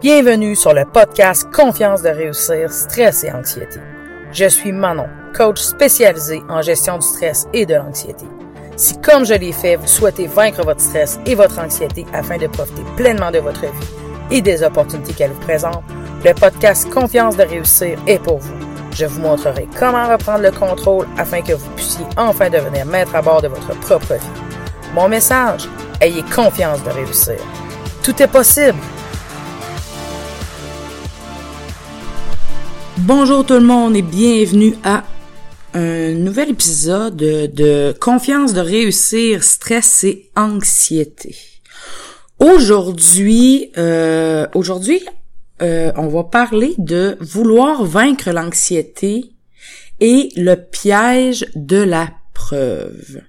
Bienvenue sur le podcast Confiance de réussir, stress et anxiété. Je suis Manon, coach spécialisé en gestion du stress et de l'anxiété. Si comme je l'ai fait, vous souhaitez vaincre votre stress et votre anxiété afin de profiter pleinement de votre vie et des opportunités qu'elle vous présente, le podcast Confiance de réussir est pour vous. Je vous montrerai comment reprendre le contrôle afin que vous puissiez enfin devenir maître à bord de votre propre vie. Mon message, ayez confiance de réussir. Tout est possible. Bonjour tout le monde et bienvenue à un nouvel épisode de Confiance de réussir, stress et anxiété. Aujourd'hui, euh, aujourd'hui, euh, on va parler de vouloir vaincre l'anxiété et le piège de la preuve.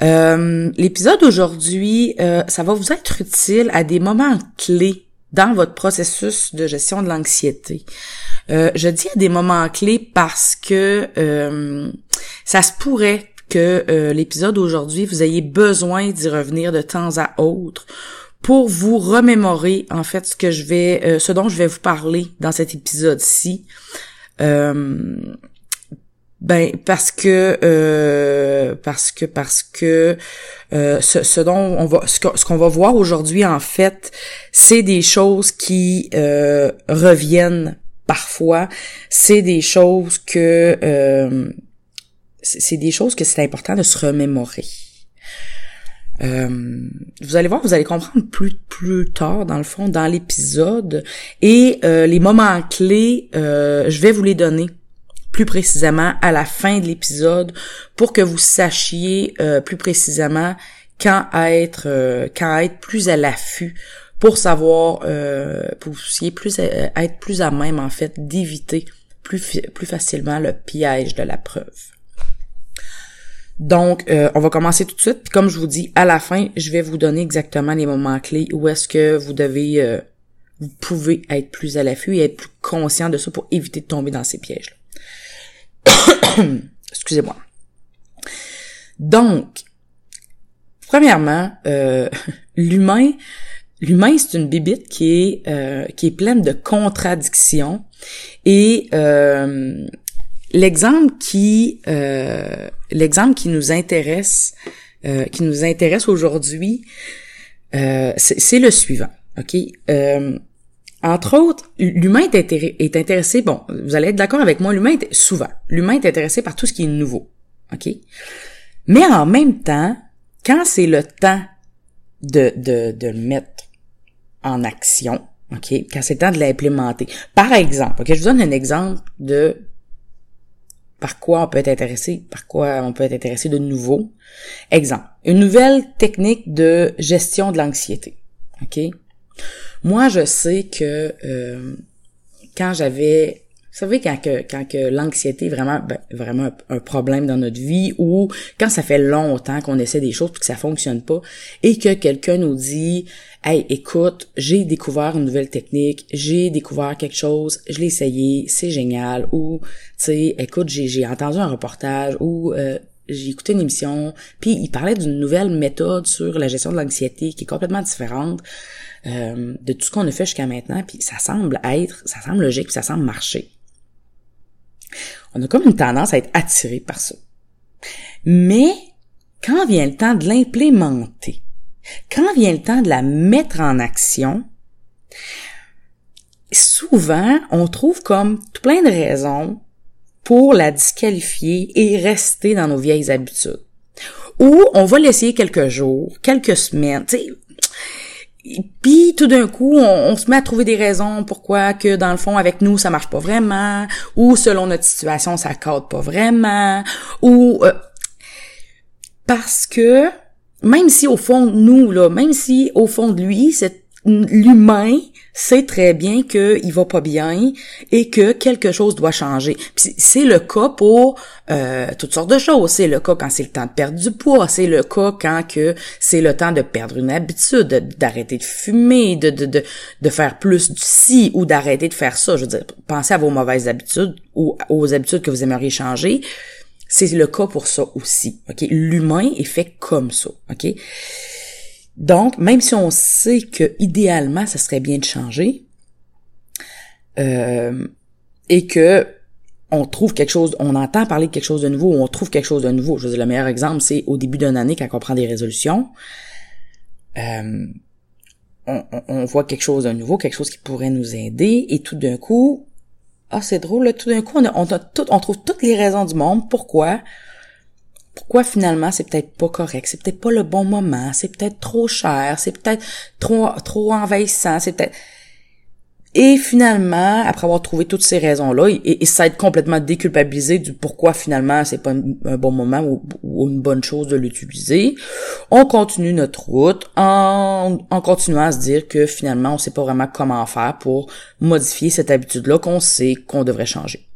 Euh, l'épisode d'aujourd'hui, ça va vous être utile à des moments clés dans votre processus de gestion de l'anxiété. Euh, je dis à des moments clés parce que euh, ça se pourrait que euh, l'épisode d'aujourd'hui, vous ayez besoin d'y revenir de temps à autre pour vous remémorer en fait ce que je vais, ce dont je vais vous parler dans cet épisode-ci. Ben parce que parce que parce que ce, dont on va ce qu'on va voir aujourd'hui en fait c'est des choses qui reviennent parfois, c'est des choses que euh, c'est des choses que c'est important de se remémorer. Euh, vous allez voir, vous allez comprendre plus plus tard dans le fond dans l'épisode. Et euh, les moments clés, je vais vous les donner plus précisément à la fin de l'épisode pour que vous sachiez plus précisément quand être quand être plus à l'affût pour savoir, euh, pour plus, euh, être plus à même en fait d'éviter plus, plus facilement le piège de la preuve. Donc, euh, on va commencer tout de suite. comme je vous dis, à la fin, je vais vous donner exactement les moments clés où est-ce que vous devez, euh, vous pouvez être plus à l'affût et être plus conscient de ça pour éviter de tomber dans ces pièges. Excusez-moi. Donc, premièrement, l'humain L'humain, c'est une bibite qui est euh, qui est pleine de contradictions et euh, l'exemple qui euh, l'exemple qui nous intéresse qui nous intéresse aujourd'hui c'est le suivant entre autres l'humain est, intéressé bon vous allez être d'accord avec moi l'humain est souvent l'humain est intéressé par tout ce qui est nouveau ok? Mais en même temps quand c'est le temps de, de, de mettre en action, OK, quand c'est le temps de l'implémenter. Par exemple, OK, je vous donne un exemple de par quoi on peut être intéressé, par quoi on peut être intéressé de nouveau. Exemple, une nouvelle technique de gestion de l'anxiété. OK? Moi, je sais que euh, quand j'avais vous savez quand que quand que l'anxiété est vraiment ben, vraiment un, problème dans notre vie ou quand ça fait longtemps qu'on essaie des choses puis que ça fonctionne pas et que quelqu'un nous dit "Hey, écoute, j'ai découvert une nouvelle technique, j'ai découvert quelque chose, je l'ai essayé, c'est génial" ou tu sais, "Écoute, j'ai entendu un reportage ou euh, j'ai écouté une émission, puis il parlait d'une nouvelle méthode sur la gestion de l'anxiété qui est complètement différente euh, de tout ce qu'on a fait jusqu'à maintenant, puis ça semble être, ça semble logique, ça semble marcher on a comme une tendance à être attiré par ça. Mais quand vient le temps de l'implémenter, quand vient le temps de la mettre en action, souvent on trouve comme plein de raisons pour la disqualifier et rester dans nos vieilles habitudes. Ou on va l'essayer quelques jours, quelques semaines. Puis tout d'un coup, on, se met à trouver des raisons pourquoi que dans le fond avec nous ça marche pas vraiment, ou selon notre situation ça cadre pas vraiment, ou euh, parce que même si au fond nous là, même si au fond de lui, c'est l'humain sait très bien qu'il va pas bien et que quelque chose doit changer. C'est le cas pour euh, toutes sortes de choses. C'est le cas quand c'est le temps de perdre du poids. C'est le cas quand que c'est le temps de perdre une habitude, d'arrêter de fumer, de, de, de, de faire plus du ci ou d'arrêter de faire ça. Je veux dire, pensez à vos mauvaises habitudes ou aux habitudes que vous aimeriez changer. C'est le cas pour ça aussi. Ok, l'humain est fait comme ça. Ok? Donc, même si on sait que idéalement, ça serait bien de changer, euh, et que on trouve quelque chose, on entend parler de quelque chose de nouveau, ou on trouve quelque chose de nouveau. Je veux dire, le meilleur exemple, c'est au début d'une année, quand on prend des résolutions, euh, on, voit quelque chose de nouveau, quelque chose qui pourrait nous aider, et tout d'un coup, ah c'est drôle, tout d'un coup, on, on, tout, on trouve toutes les raisons du monde. Pourquoi? Pourquoi finalement c'est peut-être pas correct, c'est peut-être pas le bon moment, c'est peut-être trop cher, c'est peut-être trop trop envahissant, c'est peut-être et finalement, après avoir trouvé toutes ces raisons-là, et, et s'être complètement déculpabilisé du pourquoi finalement c'est pas un, bon moment ou, une bonne chose de l'utiliser, on continue notre route en, en continuant à se dire que finalement on sait pas vraiment comment faire pour modifier cette habitude-là qu'on sait qu'on devrait changer.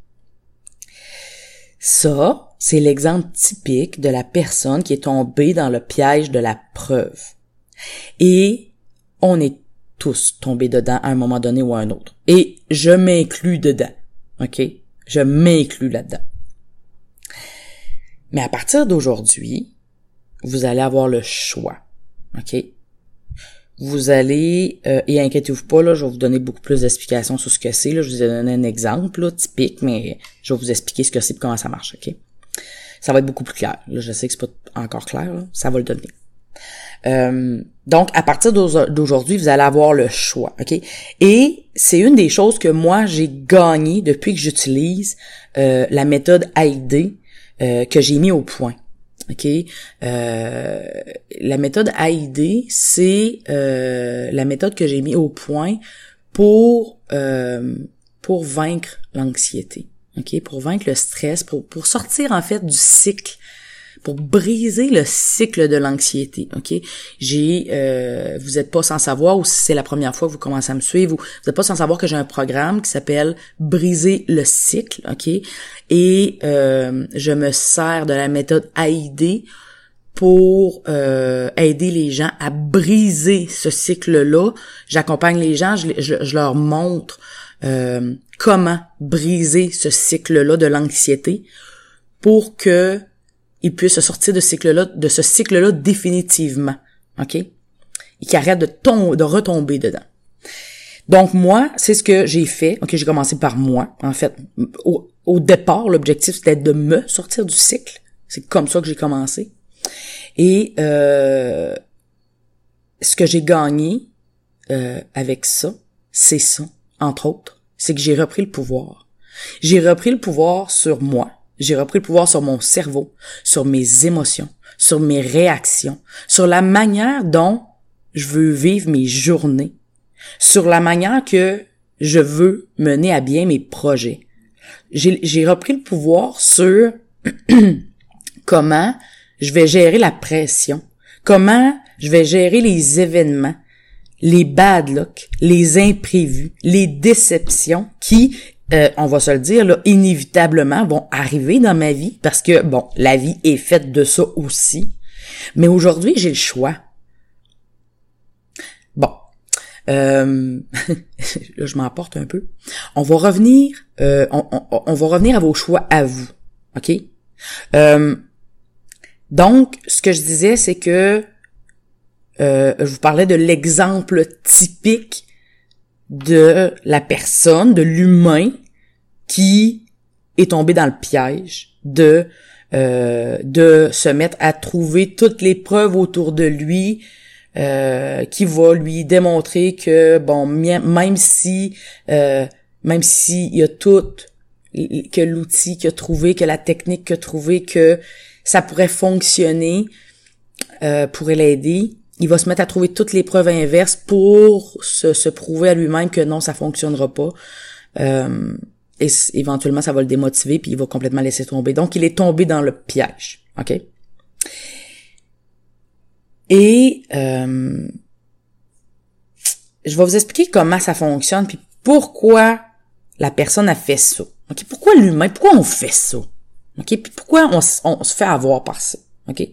Ça, c'est l'exemple typique de la personne qui est tombée dans le piège de la preuve. Et on est tous tomber dedans à un moment donné ou à un autre. Et je m'inclus dedans. OK? Je m'inclus là-dedans. Mais à partir d'aujourd'hui, vous allez avoir le choix. OK? Vous allez, euh, et inquiétez-vous pas, là, je vais vous donner beaucoup plus d'explications sur ce que c'est. Je vous ai donné un exemple typique, mais je vais vous expliquer ce que c'est et comment ça marche. OK? Ça va être beaucoup plus clair. Là, je sais que c'est pas encore clair, ça va le donner. Euh, donc, à partir d'aujourd'hui, vous allez avoir le choix, ok? Et c'est une des choses que moi j'ai gagné depuis que j'utilise euh, la méthode AID euh, que j'ai mis au point. Ok, euh, la méthode AID, c'est la méthode que j'ai mis au point pour pour vaincre l'anxiété. Ok, pour vaincre le stress, pour pour sortir en fait du cycle pour briser le cycle de l'anxiété. Ok, j'ai, euh, vous êtes pas sans savoir ou si c'est la première fois que vous commencez à me suivre, vous n'êtes pas sans savoir que j'ai un programme qui s'appelle briser le cycle. Ok, et euh, je me sers de la méthode AID pour euh, aider les gens à briser ce cycle-là. J'accompagne les gens, je, je, leur montre euh, comment briser ce cycle-là de l'anxiété pour que il puisse se sortir de, ce cycle-là définitivement. OK? Et qu'il arrête de, de retomber dedans. Donc moi, c'est ce que j'ai fait. OK, j'ai commencé par moi. En fait, au, départ, l'objectif c'était de me sortir du cycle. C'est comme ça que j'ai commencé. Et euh, ce que j'ai gagné euh, avec ça, c'est ça, entre autres, c'est que j'ai repris le pouvoir. J'ai repris le pouvoir sur moi, j'ai repris le pouvoir sur mon cerveau, sur mes émotions, sur mes réactions, sur la manière dont je veux vivre mes journées, sur la manière que je veux mener à bien mes projets. J'ai repris le pouvoir sur comment je vais gérer la pression, comment je vais gérer les événements, les bad luck, les imprévus, les déceptions qui euh, on va se le dire, inévitablement vont arriver dans ma vie parce que, bon, la vie est faite de ça aussi. Mais aujourd'hui, j'ai le choix. Bon. Euh, là, je m'emporte un peu. On va revenir, euh, on, va revenir à vos choix à vous. OK? donc, ce que je disais, c'est que je vous parlais de l'exemple typique de la personne, de l'humain qui est tombé dans le piège de euh, de se mettre à trouver toutes les preuves autour de lui euh, qui va lui démontrer que bon même si euh, même si il y a tout que l'outil qu'il a trouvé que la technique qu'il a trouvé que ça pourrait fonctionner euh, pourrait l'aider il va se mettre à trouver toutes les preuves inverses pour se, se prouver à lui-même que non, ça fonctionnera pas. Euh, et éventuellement, ça va le démotiver, puis il va complètement laisser tomber. Donc, il est tombé dans le piège. OK? Et euh, je vais vous expliquer comment ça fonctionne, puis pourquoi la personne a fait ça. OK? Pourquoi l'humain? Pourquoi on fait ça? OK? Puis pourquoi on, on se fait avoir par ça? OK?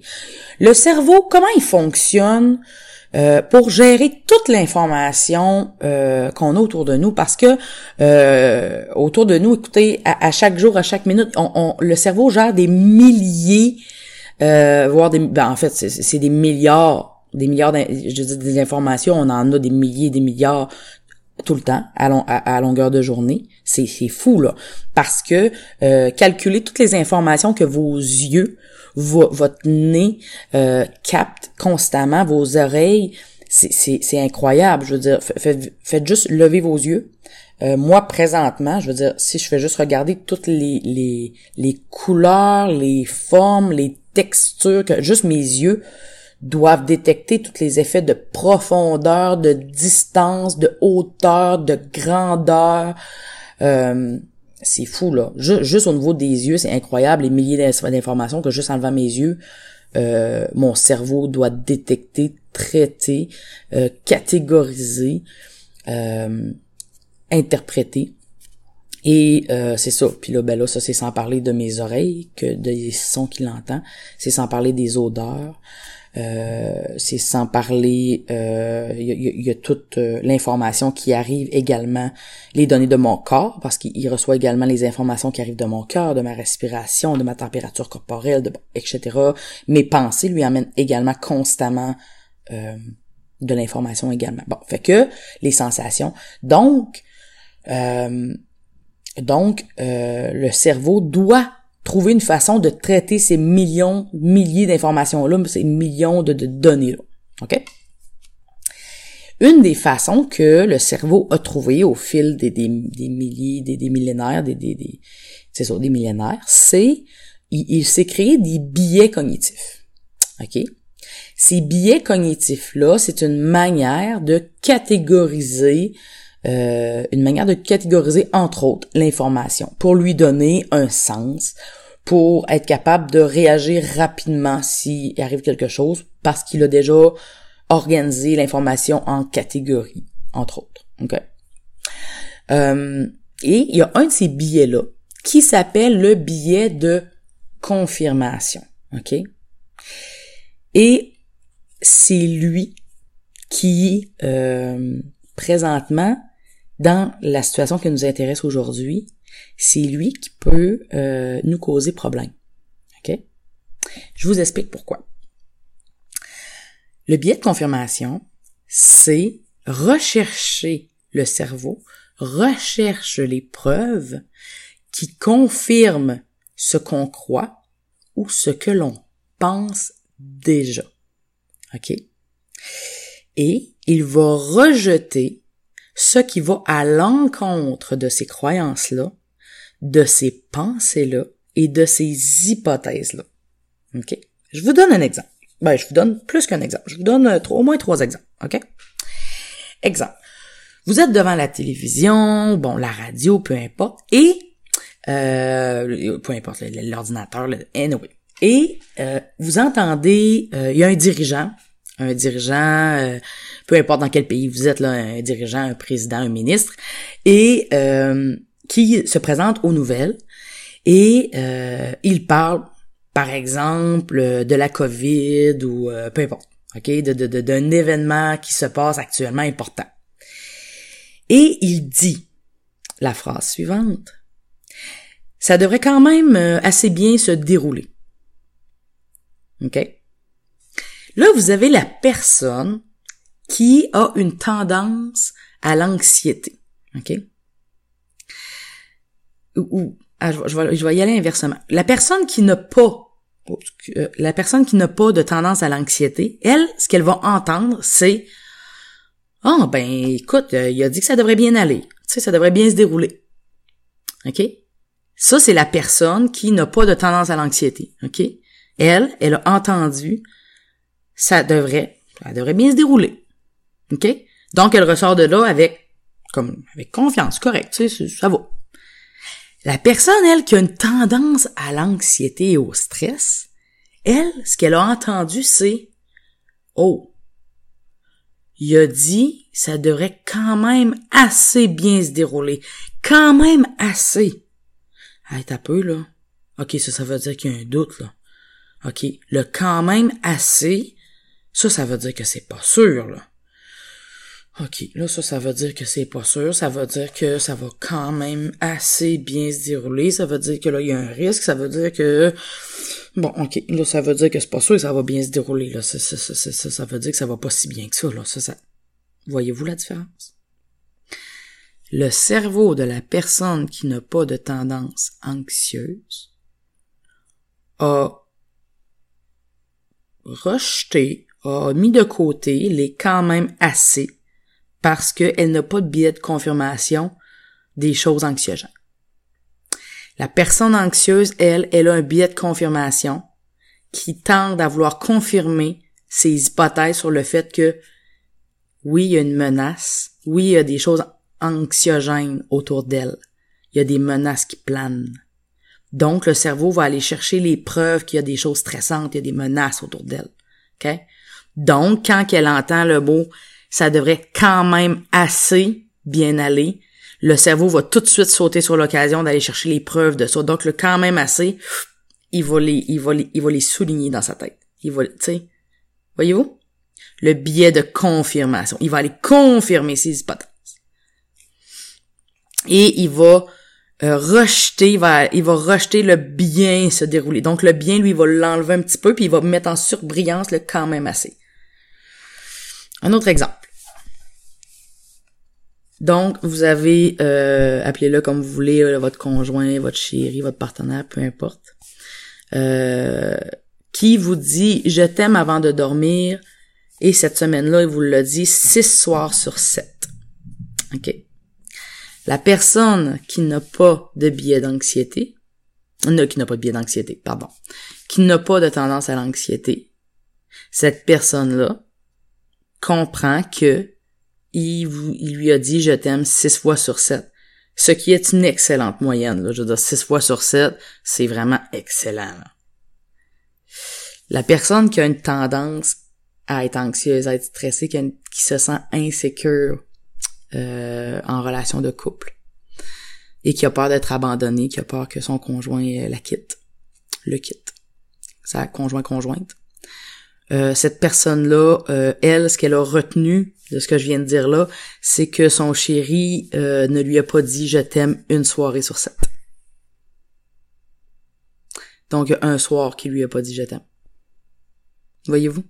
Le cerveau, comment il fonctionne euh, pour gérer toute l'information euh, qu'on a autour de nous? Parce que euh, autour de nous, écoutez, à, chaque jour, à chaque minute, on, le cerveau gère des milliers, voire des... Ben, en fait, c'est des milliards des milliards, je dis des informations, on en a des milliers, des milliards tout le temps à, à, longueur de journée. C'est fou là, parce que euh, calculer toutes les informations que vos yeux, votre nez euh, captent constamment, vos oreilles, c'est incroyable. Je veux dire, faites, faites juste lever vos yeux. Euh, moi, présentement, je veux dire, si je fais juste regarder toutes les, les, les couleurs, les formes, les textures, que juste mes yeux doivent détecter tous les effets de profondeur, de distance, de hauteur, de grandeur. Euh, c'est fou, là. Juste, au niveau des yeux, c'est incroyable, les milliers d'informations que juste en levant mes yeux, euh, mon cerveau doit détecter, traiter, euh, catégoriser, euh, interpréter. Et c'est ça. Puis là, ben là, ça c'est sans parler de mes oreilles, que des sons qu'il entend. C'est sans parler des odeurs. Euh, c'est sans parler, il euh, y, a, toute euh, l'information qui arrive également, les données de mon corps, parce qu'il reçoit également les informations qui arrivent de mon cœur, de ma respiration, de ma température corporelle, de, etc. Mes pensées lui amènent également constamment de l'information également. Bon, fait que les sensations. Donc, donc le cerveau doit trouver une façon de traiter ces millions, milliers d'informations-là, ces millions de, données-là. OK? Une des façons que le cerveau a trouvé au fil des, des, milliers, des, des millénaires, des, des, c'est ça, des millénaires, c'est il, s'est créé des biais cognitifs. OK? Ces biais cognitifs-là, c'est une manière de catégoriser euh, une manière de catégoriser, entre autres, l'information pour lui donner un sens, pour être capable de réagir rapidement s'il arrive quelque chose, parce qu'il a déjà organisé l'information en catégories, entre autres. Okay? Euh, et il y a un de ces billets-là qui s'appelle le billet de confirmation. OK? Et c'est lui qui, euh, présentement, dans la situation qui nous intéresse aujourd'hui, c'est lui qui peut euh, nous causer problème. OK? Je vous explique pourquoi. Le biais de confirmation, c'est rechercher le cerveau, recherche les preuves qui confirment ce qu'on croit ou ce que l'on pense déjà. OK? Et il va rejeter ce qui va à l'encontre de ces croyances-là, de ces pensées-là et de ces hypothèses-là. OK? Je vous donne un exemple. Ben, je vous donne plus qu'un exemple. Je vous donne euh, au moins trois exemples. OK? Exemple. Vous êtes devant la télévision, bon, la radio, peu importe, et euh, peu importe l'ordinateur, anyway. Et euh, vous entendez, il y a un dirigeant, un dirigeant peu importe dans quel pays vous êtes, là, un dirigeant, un président, un ministre, et euh, qui se présente aux nouvelles et euh, il parle, par exemple, de la COVID ou euh, peu importe, ok, de, de, d'un événement qui se passe actuellement important. Et il dit la phrase suivante. Ça devrait quand même assez bien se dérouler. OK? Là, vous avez la personne qui a une tendance à l'anxiété. OK? Ou, ah, je, vais, je y aller inversement. La personne qui n'a pas euh, la personne qui n'a pas de tendance à l'anxiété, elle, ce qu'elle va entendre, c'est oh, ben écoute, euh, il a dit que ça devrait bien aller. Tu sais, ça devrait bien se dérouler. OK? Ça, c'est la personne qui n'a pas de tendance à l'anxiété. OK? Elle, elle a entendu ça devrait, ça devrait bien se dérouler. OK? Donc, elle ressort de là avec, comme, avec confiance, correct, tu sais, ça va. La personne, elle, qui a une tendance à l'anxiété et au stress, elle, ce qu'elle a entendu, c'est, oh, il a dit, ça devrait quand même assez bien se dérouler. Quand même assez. Hey, t'as peu, là. OK, ça, ça veut dire qu'il y a un doute, là. OK, le quand même assez, ça, ça veut dire que c'est pas sûr, là. OK, là, ça, ça veut dire que c'est pas sûr. Ça veut dire que ça va quand même assez bien se dérouler. Ça veut dire que là, il y a un risque. Ça veut dire que... Bon, ok. Là, ça veut dire que c'est pas sûr que ça va bien se dérouler. Là. Ça, ça, ça, ça, ça veut dire que ça va pas si bien que ça. Là. Ça, ça... Voyez-vous la différence? Le cerveau de la personne qui n'a pas de tendance anxieuse a rejeté, a mis de côté les quand même assez parce qu'elle n'a pas de biais de confirmation des choses anxiogènes. La personne anxieuse, elle, elle a un biais de confirmation qui tend à vouloir confirmer ses hypothèses sur le fait que oui, il y a une menace, oui, il y a des choses anxiogènes autour d'elle, il y a des menaces qui planent. Donc, le cerveau va aller chercher les preuves qu'il y a des choses stressantes, il y a des menaces autour d'elle. OK? Donc, quand elle entend le mot, ça devrait quand même assez bien aller, le cerveau va tout de suite sauter sur l'occasion d'aller chercher les preuves de ça. Donc, le quand même assez, il va les, il va les, il va les souligner dans sa tête. Il va, tu sais, voyez-vous? Le biais de confirmation. Il va aller confirmer ses hypothèses. Et il va euh, rejeter, il va, il va rejeter le bien se dérouler. Donc, le bien, lui, il va l'enlever un petit peu, puis il va mettre en surbrillance le quand même assez. Un autre exemple. Donc, vous avez, euh, appelez-le comme vous voulez, votre conjoint, votre chéri, votre partenaire, peu importe, euh, qui vous dit « je t'aime avant de dormir » et cette semaine-là, il vous le dit six soirs sur sept. OK. La personne qui n'a pas de biais d'anxiété, non, qui n'a pas de biais d'anxiété, pardon, qui n'a pas de tendance à l'anxiété, cette personne-là comprend que il, lui a dit je t'aime six fois sur sept. Ce qui est une excellente moyenne. Là. Je veux dire, six fois sur sept, c'est vraiment excellent. La personne qui a une tendance à être anxieuse, à être stressée, qui, se sent insécure euh, en relation de couple et qui a peur d'être abandonnée, qui a peur que son conjoint euh, la quitte, le quitte, sa conjoint conjointe. Euh, cette personne-là, elle, ce qu'elle a retenu de ce que je viens de dire là, c'est que son chéri euh, ne lui a pas dit je t'aime une soirée sur sept. Donc un soir qui lui a pas dit je t'aime. Voyez-vous?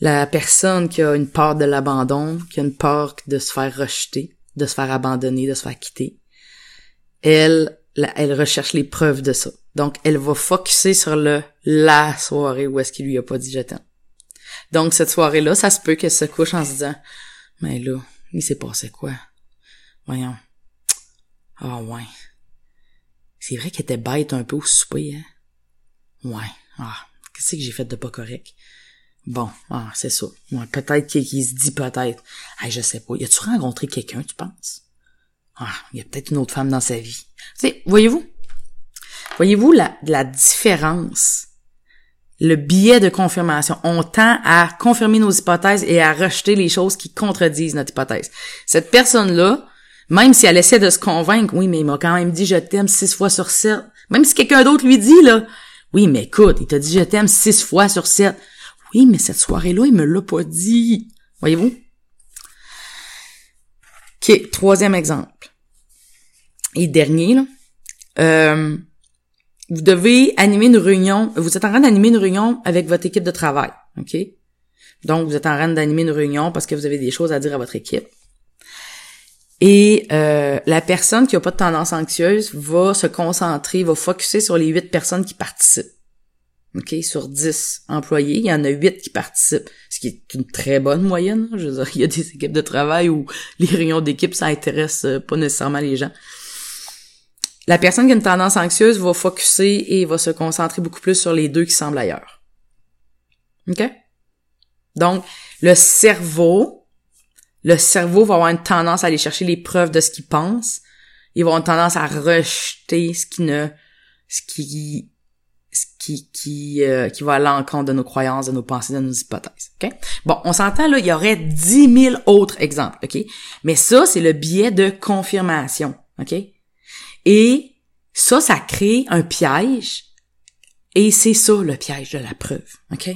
La personne qui a une peur de l'abandon, qui a une peur de se faire rejeter, de se faire abandonner, de se faire quitter, elle, elle recherche les preuves de ça. Donc, elle va focuser sur le la soirée où est-ce qu'il lui a pas dit je t'aime. Donc, cette soirée-là, ça se peut qu'elle se couche en se disant, mais là, il s'est passé quoi? Voyons. Ah, ouais. C'est vrai qu'elle était bête un peu au souper, hein? Ouais. Ah, qu'est-ce que j'ai fait de pas correct? Bon, ah, c'est ça. Ouais, peut-être qu'il se dit peut-être. Ah, je sais pas. Y a-tu rencontré quelqu'un, tu penses? Ah, y a peut-être une autre femme dans sa vie. Voyez-vous? Voyez-vous la, la différence? Le biais de confirmation. On tend à confirmer nos hypothèses et à rejeter les choses qui contredisent notre hypothèse. Cette personne-là, même si elle essaie de se convaincre, oui, mais il m'a quand même dit je t'aime six fois sur sept. Même si quelqu'un d'autre lui dit, là, oui, mais écoute, il t'a dit je t'aime six fois sur sept. Oui, mais cette soirée-là, il me l'a pas dit. Voyez-vous? OK, troisième exemple. Et dernier, là. Euh, vous devez animer une réunion, vous êtes en train d'animer une réunion avec votre équipe de travail, OK? Donc, vous êtes en train d'animer une réunion parce que vous avez des choses à dire à votre équipe. Et euh, la personne qui a pas de tendance anxieuse va se concentrer, va focuser sur les huit personnes qui participent. OK? Sur dix employés, il y en a huit qui participent, ce qui est une très bonne moyenne. Je veux dire, il y a des équipes de travail où les réunions d'équipe, ça intéresse euh, pas nécessairement les gens. La personne qui a une tendance anxieuse va focuser et va se concentrer beaucoup plus sur les deux qui semblent ailleurs. OK? Donc, le cerveau, le cerveau va avoir une tendance à aller chercher les preuves de ce qu'il pense. Il va avoir une tendance à rejeter ce qui ne, ce qui, ce qui, qui, euh, qui va à l'encontre de nos croyances, de nos pensées, de nos hypothèses. OK? Bon, on s'entend là, il y aurait dix mille autres exemples. OK? Mais ça, c'est le biais de confirmation. OK? Et ça, ça crée un piège. Et c'est ça le piège de la preuve. OK?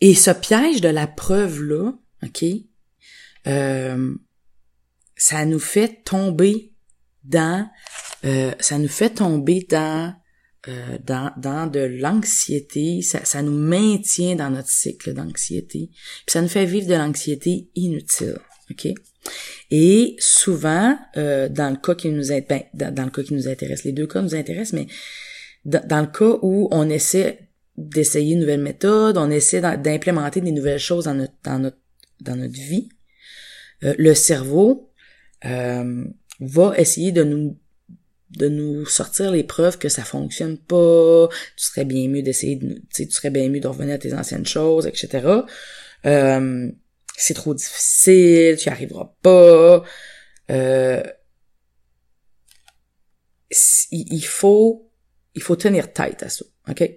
Et ce piège de la preuve-là, OK, euh, ça nous fait tomber dans euh, ça nous fait tomber dans euh, dans, dans de l'anxiété, ça, ça nous maintient dans notre cycle d'anxiété, puis ça nous fait vivre de l'anxiété inutile, ok? Et souvent, euh, dans le cas qui nous ben, dans, le cas qui nous intéresse, les deux cas nous intéressent, mais dans, dans le cas où on essaie d'essayer une nouvelle méthode, on essaie d'implémenter des nouvelles choses dans notre dans notre dans notre vie, euh, le cerveau euh, va essayer de nous de nous sortir les preuves que ça fonctionne pas, tu serais bien mieux d'essayer de, tu serais bien mieux de revenir à tes anciennes choses, etc. Euh, c'est trop difficile, tu n'y arriveras pas. Euh, il faut, il faut tenir tête à ça, ok?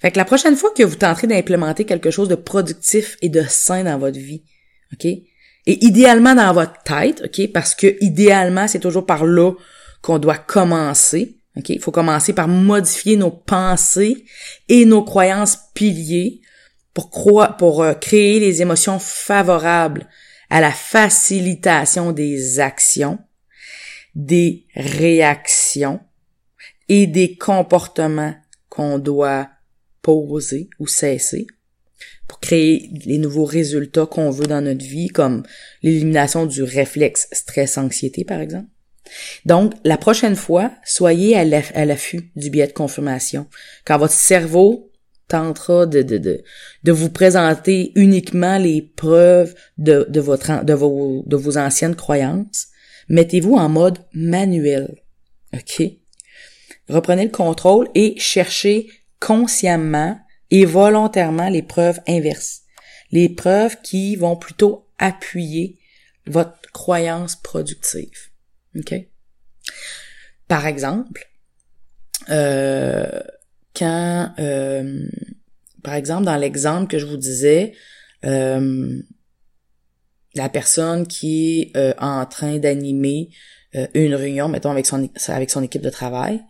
Fait que la prochaine fois que vous tenterez d'implémenter quelque chose de productif et de sain dans votre vie, ok? Et idéalement dans votre tête, ok? Parce que idéalement, c'est toujours par là qu'on doit commencer. OK? Il faut commencer par modifier nos pensées et nos croyances piliers pour, croire, pour euh, créer les émotions favorables à la facilitation des actions, des réactions et des comportements qu'on doit poser ou cesser pour créer les nouveaux résultats qu'on veut dans notre vie, comme l'élimination du réflexe stress-anxiété, par exemple, donc, la prochaine fois, soyez à l'affût du biais de confirmation. Quand votre cerveau tentera de, de, de, de vous présenter uniquement les preuves de, de, votre, de, vos, de vos anciennes croyances, mettez-vous en mode manuel. OK? Reprenez le contrôle et cherchez consciemment et volontairement les preuves inverses. Les preuves qui vont plutôt appuyer votre croyance productive. OK? Par exemple, euh, quand, euh, par exemple, dans l'exemple que je vous disais, euh, la personne qui est en train d'animer une réunion, mettons, avec son, avec son équipe de travail,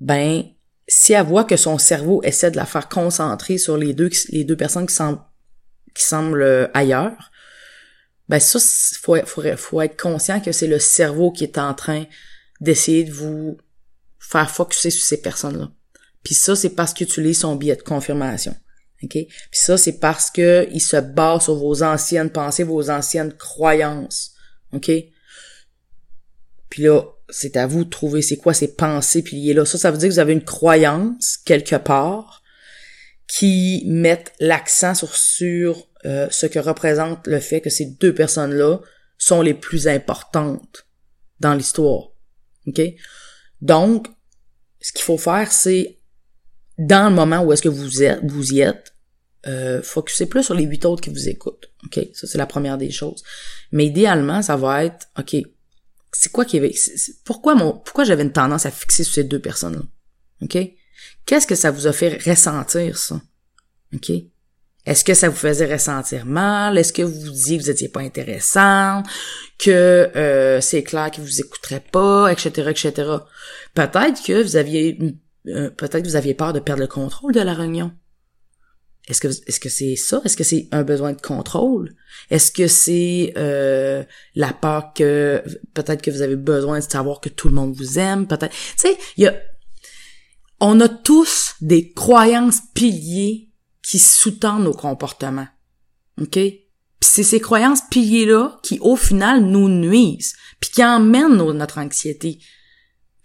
ben, si elle voit que son cerveau essaie de la faire concentrer sur les deux, les deux personnes qui semblent, qui semblent ailleurs, ben ça, faut, faut, faut être conscient que c'est le cerveau qui est en train d'essayer de vous faire focuser sur ces personnes-là. Puis ça, c'est parce qu'il utilise son biais de confirmation. OK? Puis ça, c'est parce que il se base sur vos anciennes pensées, vos anciennes croyances. OK? Puis là, c'est à vous de trouver c'est quoi ces pensées est là. Ça, ça veut dire que vous avez une croyance quelque part qui met l'accent sur, sur euh, ce que représente le fait que ces deux personnes-là sont les plus importantes dans l'histoire. OK? Donc, ce qu'il faut faire, c'est dans le moment où est-ce que vous êtes, vous y êtes, euh, focuser plus sur les huit autres qui vous écoutent. OK? Ça, c'est la première des choses. Mais idéalement, ça va être, OK, c'est quoi qui est, pourquoi mon, pourquoi j'avais une tendance à fixer sur ces deux personnes-là? OK? Qu'est-ce que ça vous a fait ressentir, ça? OK? Est-ce que ça vous faisait ressentir mal? Est-ce que vous vous disiez que vous n'étiez pas intéressant? Que euh, c'est clair que vous écouterez pas, etc., etc. Peut-être que vous aviez euh, peut-être que vous aviez peur de perdre le contrôle de la réunion. Est-ce que est-ce que c'est ça? Est-ce que c'est un besoin de contrôle? Est-ce que c'est euh, la peur que peut-être que vous avez besoin de savoir que tout le monde vous aime? Peut-être? Tu sais, il y a on a tous des croyances piliers qui sous-tendent nos comportements. OK? C'est ces croyances piliers-là qui, au final, nous nuisent, puis qui emmènent notre anxiété.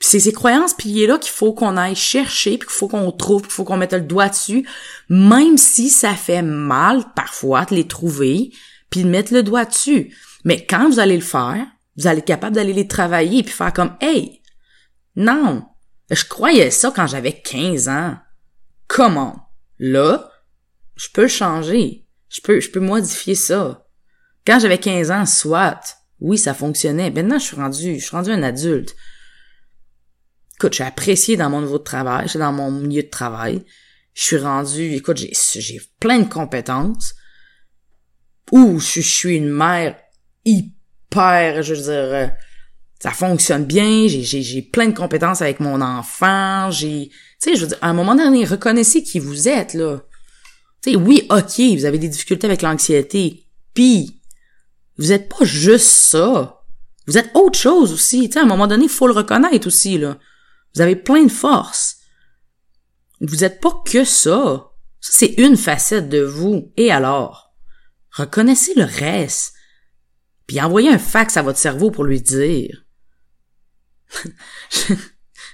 Puis c'est ces croyances piliers-là qu'il faut qu'on aille chercher, puis qu'il faut qu'on trouve, qu'il faut qu'on mette le doigt dessus, même si ça fait mal, parfois, de les trouver, puis de mettre le doigt dessus. Mais quand vous allez le faire, vous allez être capable d'aller les travailler, puis faire comme « Hey! Non! Je croyais ça quand j'avais 15 ans. Comment? Là, je peux changer. Je peux, je peux modifier ça. Quand j'avais 15 ans, soit, oui, ça fonctionnait. Maintenant, je suis rendu, je suis rendu un adulte. Écoute, j'ai apprécié dans mon niveau de travail, je dans mon milieu de travail. Je suis rendu, écoute, j'ai, j'ai plein de compétences. Ou je, suis une mère hyper, je veux dire, euh, ça fonctionne bien, j'ai, j'ai, j'ai plein de compétences avec mon enfant, j'ai, tu sais, je veux dire, à un moment donné, reconnaissez qui vous êtes, là. Tu oui, ok, vous avez des difficultés avec l'anxiété, puis vous êtes pas juste ça. Vous êtes autre chose aussi. Tu sais, à un moment donné, il faut le reconnaître aussi, là. Vous avez plein de force. Vous êtes pas que ça. Ça, c'est une facette de vous. Et alors? Reconnaissez le reste. Puis envoyez un fax à votre cerveau pour lui dire.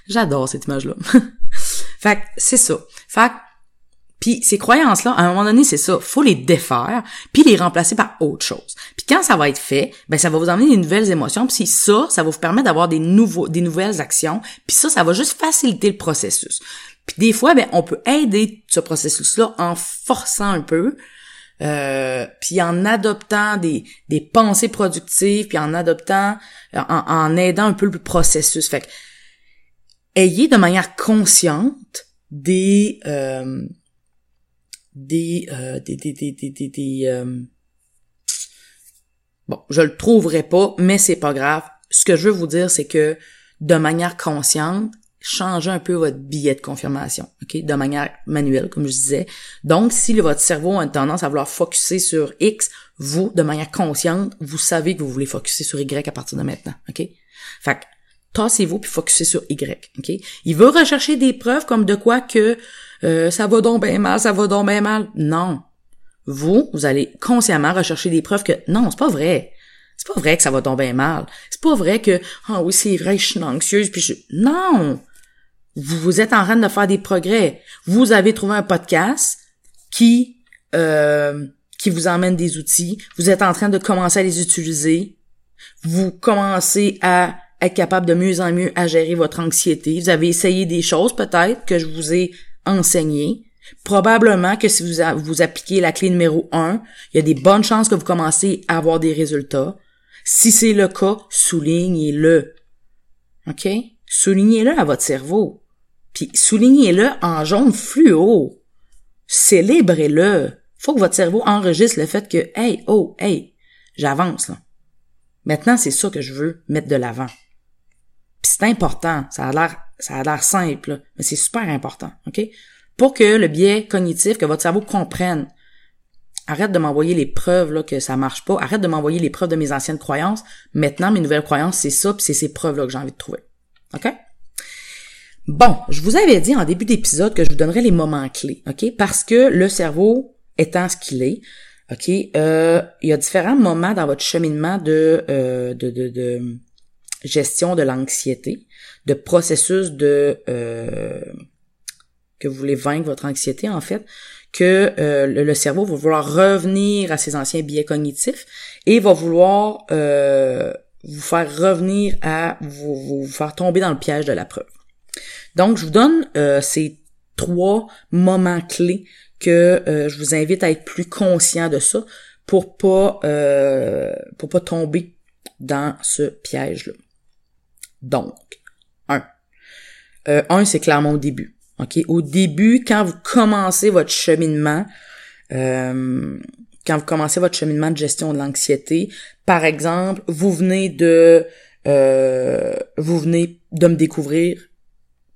J'adore cette image-là. fait c'est ça. Fait puis ces croyances-là, à un moment donné, c'est ça, faut les défaire, puis les remplacer par autre chose. Puis quand ça va être fait, ben ça va vous amener des nouvelles émotions, puis ça, ça vous permettre d'avoir des nouveaux, des nouvelles actions, puis ça, ça va juste faciliter le processus. Puis des fois, ben on peut aider ce processus-là en forçant un peu, euh, puis en adoptant des, des pensées productives, puis en adoptant, en, en aidant un peu le processus. Fait que, ayez de manière consciente des euh, euh, des, des, des, des, des, des euh, bon, je le trouverai pas, mais c'est pas grave. Ce que je veux vous dire, c'est que de manière consciente, changez un peu votre billet de confirmation, ok, de manière manuelle, comme je disais. Donc, si votre cerveau a une tendance à vouloir focuser sur X, vous, de manière consciente, vous savez que vous voulez focuser sur Y à partir de maintenant, ok? Fait que, tassez-vous puis focussez sur Y, ok? Il veut rechercher des preuves comme de quoi que euh, ça va donc bien mal, ça va donc bien mal. Non. Vous, vous allez consciemment rechercher des preuves que non, c'est pas vrai. C'est pas vrai que ça va donc bien mal. C'est pas vrai que ah oui, c'est vrai, je suis anxieuse puis je non. Vous, vous êtes en train de faire des progrès. Vous avez trouvé un podcast qui euh, qui vous emmène des outils. Vous êtes en train de commencer à les utiliser. Vous commencez à être capable de mieux en mieux à gérer votre anxiété. Vous avez essayé des choses peut-être que je vous ai enseigner. Probablement que si vous, vous appliquez la clé numéro 1, il y a des bonnes chances que vous commencez à avoir des résultats. Si c'est le cas, soulignez-le. OK? Soulignez-le à votre cerveau. Puis soulignez-le en jaune fluo. Célébrez-le. Faut que votre cerveau enregistre le fait que, hey, oh, hey, j'avance. Maintenant, c'est ça que je veux mettre de l'avant. C'est important. Ça a l'air ça a l'air simple, mais c'est super important, OK? Pour que le biais cognitif, que votre cerveau comprenne. Arrête de m'envoyer les preuves là, que ça marche pas. Arrête de m'envoyer les preuves de mes anciennes croyances. Maintenant, mes nouvelles croyances, c'est ça, puis c'est ces preuves-là que j'ai envie de trouver. OK? Bon, je vous avais dit en début d'épisode que je vous donnerais les moments clés, OK? Parce que le cerveau étant ce qu'il est, OK? Euh, il y a différents moments dans votre cheminement de, euh, de, de, de gestion de l'anxiété de processus de euh, que vous voulez vaincre votre anxiété en fait, que euh, le, cerveau va vouloir revenir à ses anciens biais cognitifs et va vouloir euh, vous faire revenir à vous, vous, faire tomber dans le piège de la preuve. Donc je vous donne ces trois moments clés que je vous invite à être plus conscient de ça pour pas pour pas tomber dans ce piège là. Donc, euh, un, c'est clairement au début. OK? Au début, quand vous commencez votre cheminement, euh, quand vous commencez votre cheminement de gestion de l'anxiété, par exemple, vous venez de euh, vous venez de me découvrir,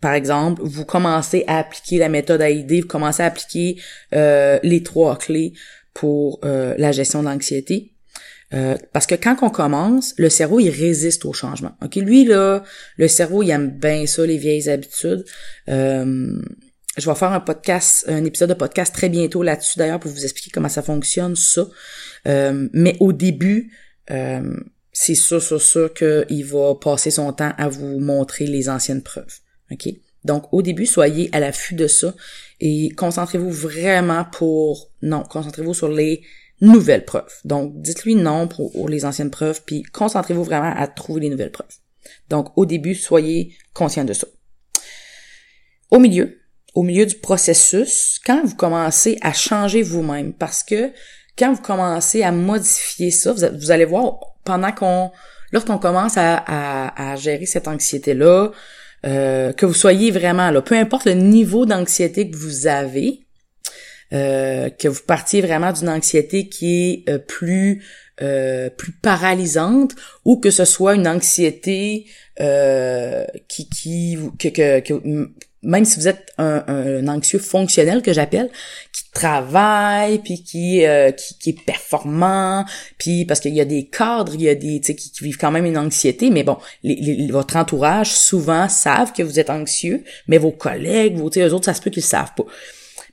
par exemple, vous commencez à appliquer la méthode AID, vous commencez à appliquer les trois clés pour la gestion de l'anxiété. Euh, parce que quand on commence, le cerveau il résiste au changement. Ok, lui là, le cerveau il aime bien ça les vieilles habitudes. Euh, je vais faire un podcast, un épisode de podcast très bientôt là-dessus d'ailleurs pour vous expliquer comment ça fonctionne ça. Euh, mais au début, c'est sûr, sûr, sûr qu'il va passer son temps à vous montrer les anciennes preuves. Ok? Donc au début, soyez à l'affût de ça et concentrez-vous vraiment pour non, concentrez-vous sur les nouvelles preuves. Donc, dites-lui non pour, les anciennes preuves, puis concentrez-vous vraiment à trouver les nouvelles preuves. Donc, au début, soyez conscient de ça. Au milieu, au milieu du processus, quand vous commencez à changer vous-même, parce que quand vous commencez à modifier ça, vous, allez voir, pendant qu'on, lorsqu'on commence à, gérer cette anxiété-là, euh, que vous soyez vraiment là, peu importe le niveau d'anxiété que vous avez, euh, que vous partiez vraiment d'une anxiété qui est euh, plus euh, plus paralysante ou que ce soit une anxiété qui qui que, que, même si vous êtes un, anxieux fonctionnel que j'appelle, qui travaille, puis qui, euh, qui, est performant, puis parce qu'il y a des cadres, il y a des qui, qui vivent quand même une anxiété, mais bon, les, votre entourage souvent savent que vous êtes anxieux, mais vos collègues, vos, eux autres, ça se peut qu'ils savent pas.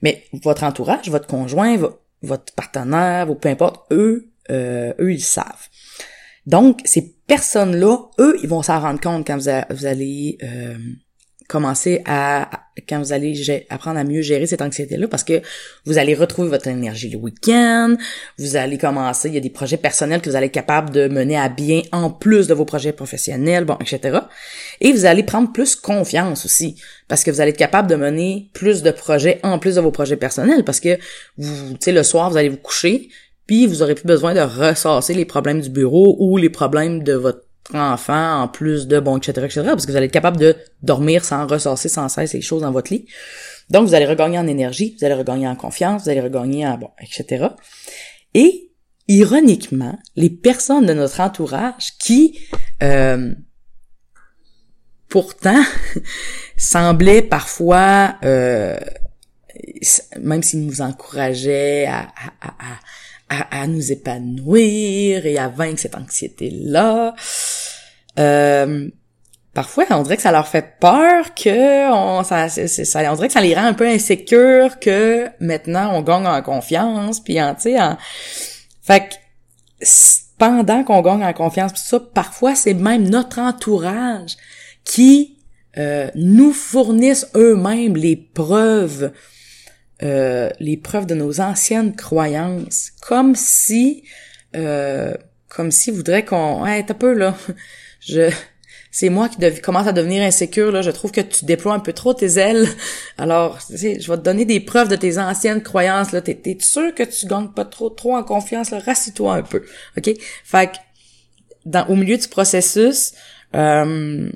Mais votre entourage, votre conjoint, votre partenaire, peu importe, eux, euh, eux, ils savent. Donc, ces personnes-là, eux, ils vont s'en rendre compte quand vous, allez euh, commencer à, quand vous allez apprendre à mieux gérer cette anxiété-là, parce que vous allez retrouver votre énergie le week-end, vous allez commencer, il y a des projets personnels que vous allez être capable de mener à bien en plus de vos projets professionnels, bon, etc. Et vous allez prendre plus confiance aussi, parce que vous allez être capable de mener plus de projets en plus de vos projets personnels, parce que vous, tu sais, le soir, vous allez vous coucher, puis vous aurez plus besoin de ressasser les problèmes du bureau ou les problèmes de votre enfant en plus de bon etc etc parce que vous allez être capable de dormir sans ressasser sans cesse les choses dans votre lit. Donc vous allez regagner en énergie vous allez regagner en confiance vous allez regagner en bon etc et ironiquement les personnes de notre entourage qui euh, pourtant semblaient parfois euh, même s'ils nous encourageaient à, à, à à, nous épanouir et à vaincre cette anxiété-là. Euh, parfois, on dirait que ça leur fait peur que on, ça, ça, on dirait que ça les rend un peu insécures que maintenant on gagne en confiance, puis en, tu sais, en... fait que pendant qu'on gagne en confiance, pis ça, parfois c'est même notre entourage qui euh, nous fournissent eux-mêmes les preuves euh, les preuves de nos anciennes croyances, comme si, euh, comme si voudrait qu'on, hey, t'as peu là, je, c'est moi qui commence à devenir insécure là. Je trouve que tu déploies un peu trop tes ailes. Alors, tu sais, je vais te donner des preuves de tes anciennes croyances là. T'es, sûr que tu gagnes pas trop, trop en confiance là? Rassis-toi un peu, ok? Fait que dans au milieu du processus, euh,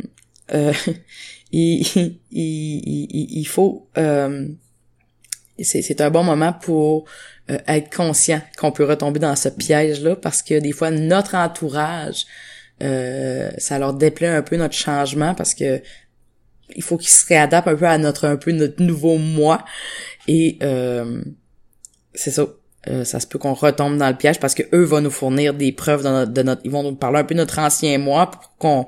euh, il, il, il, il, faut euh, c'est un bon moment pour euh, être conscient qu'on peut retomber dans ce piège-là parce que des fois notre entourage euh, ça leur déplaît un peu notre changement parce que il faut qu'ils se réadaptent un peu à notre un peu notre nouveau moi. Et euh, c'est ça. Ça se peut qu'on retombe dans le piège parce que eux vont nous fournir des preuves de notre, de notre ils vont nous parler un peu de notre ancien moi pour qu'on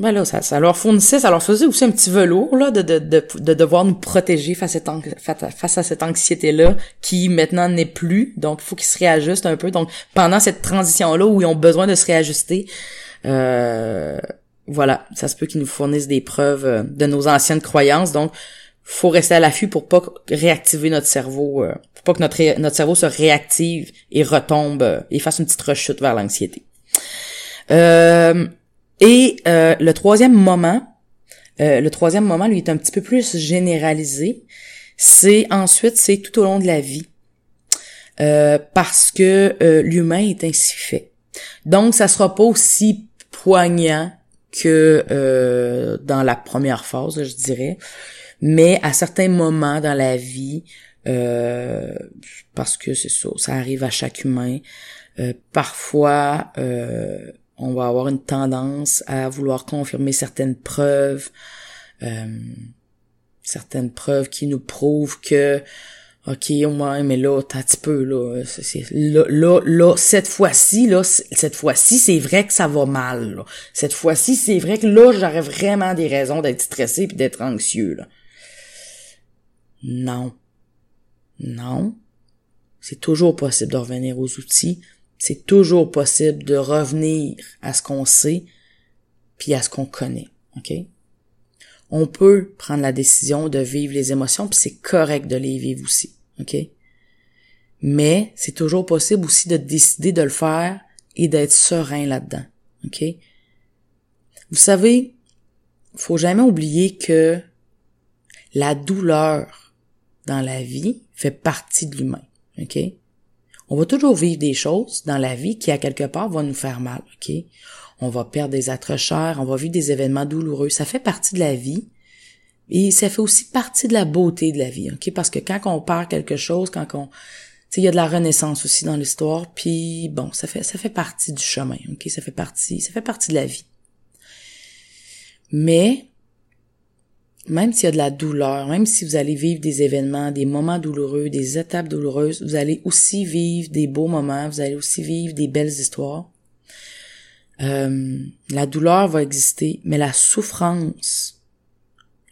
ben là, ça, ça leur fournissait, ça leur faisait aussi un petit velours là, de, de, de, de devoir nous protéger face à cette, face à cette anxiété-là qui maintenant n'est plus. Donc, il faut qu'ils se réajustent un peu. Donc, pendant cette transition-là où ils ont besoin de se réajuster, euh, voilà, ça se peut qu'ils nous fournissent des preuves euh, de nos anciennes croyances. Donc, faut rester à l'affût pour pas réactiver notre cerveau, euh, pour pas que notre, notre cerveau se réactive et retombe euh, et fasse une petite rechute vers l'anxiété. Euh, et euh, le troisième moment, euh, le troisième moment, lui, est un petit peu plus généralisé. C'est ensuite, c'est tout au long de la vie. Euh, parce que l'humain est ainsi fait. Donc, ça sera pas aussi poignant que dans la première phase, je dirais. Mais à certains moments dans la vie, parce que c'est ça, ça arrive à chaque humain, parfois on va avoir une tendance à vouloir confirmer certaines preuves, euh, certaines preuves qui nous prouvent que OK, ouais, mais là, t'as un petit peu, là, là, là, cette fois-ci, là, cette fois-ci, c'est vrai que ça va mal. Cette fois-ci, c'est vrai que là, j'aurais vraiment des raisons d'être stressé puis d'être anxieux. Non. Non. C'est toujours possible de revenir aux outils c'est toujours possible de revenir à ce qu'on sait puis à ce qu'on connaît, OK? On peut prendre la décision de vivre les émotions puis c'est correct de les vivre aussi, OK? Mais c'est toujours possible aussi de décider de le faire et d'être serein là-dedans, OK? Vous savez, faut jamais oublier que la douleur dans la vie fait partie de l'humain, OK? On va toujours vivre des choses dans la vie qui, à quelque part, vont nous faire mal, OK? On va perdre des êtres chers, on va vivre des événements douloureux. Ça fait partie de la vie. Et ça fait aussi partie de la beauté de la vie, OK? Parce que quand on perd quelque chose, quand on... Tu il y a de la renaissance aussi dans l'histoire, puis bon, ça fait, ça fait partie du chemin, OK? Ça fait partie, ça fait partie de la vie. Mais, même s'il y a de la douleur, même si vous allez vivre des événements, des moments douloureux, des étapes douloureuses, vous allez aussi vivre des beaux moments, vous allez aussi vivre des belles histoires. Euh, la douleur va exister, mais la souffrance,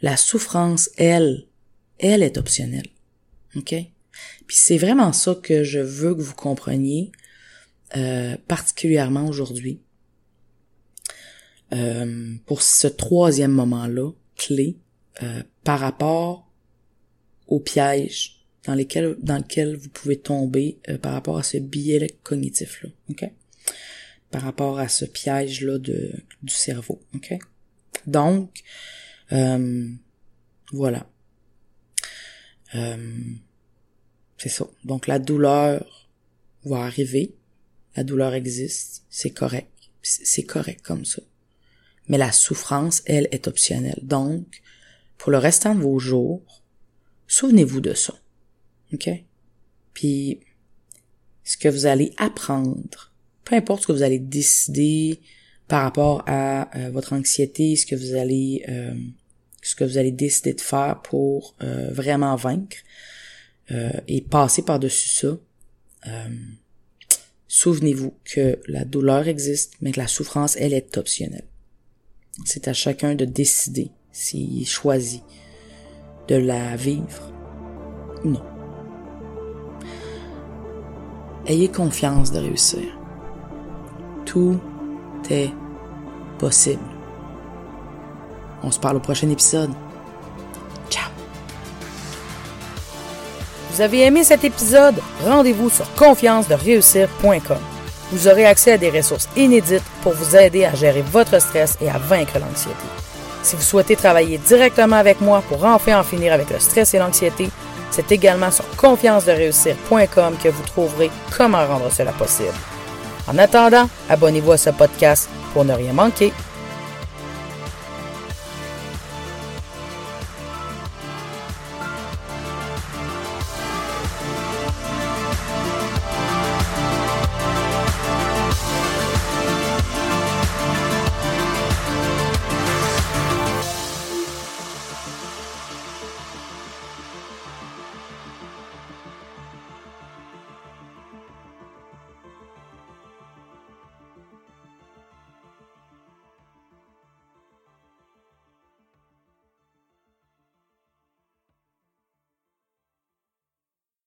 la souffrance, elle, elle est optionnelle. OK? Puis c'est vraiment ça que je veux que vous compreniez, euh, particulièrement aujourd'hui. Euh, pour ce troisième moment-là, clé, euh, par rapport au piège dans lesquels dans lequel vous pouvez tomber euh, par rapport à ce biais cognitif là, ok? Par rapport à ce piège là de du cerveau, ok? Donc euh, voilà. c'est ça. Donc la douleur va arriver, la douleur existe, c'est correct, c'est correct comme ça. Mais la souffrance, elle, est optionnelle. Donc, pour le restant de vos jours, souvenez-vous de ça. OK? Puis, ce que vous allez apprendre, peu importe ce que vous allez décider par rapport à euh, votre anxiété, ce que vous allez euh, ce que vous allez décider de faire pour euh, vraiment vaincre et passer par-dessus ça. Souvenez-vous que la douleur existe, mais que la souffrance, elle, est optionnelle. C'est à chacun de décider s'il choisit de la vivre ou non. Ayez confiance de réussir. Tout est possible. On se parle au prochain épisode. Ciao. Vous avez aimé cet épisode? Rendez-vous sur confiance-de-réussir.com. Vous aurez accès à des ressources inédites pour vous aider à gérer votre stress et à vaincre l'anxiété. Si vous souhaitez travailler directement avec moi pour enfin en finir avec le stress et l'anxiété, c'est également sur confiance-de-réussir.com que vous trouverez comment rendre cela possible. En attendant, abonnez-vous à ce podcast pour ne rien manquer.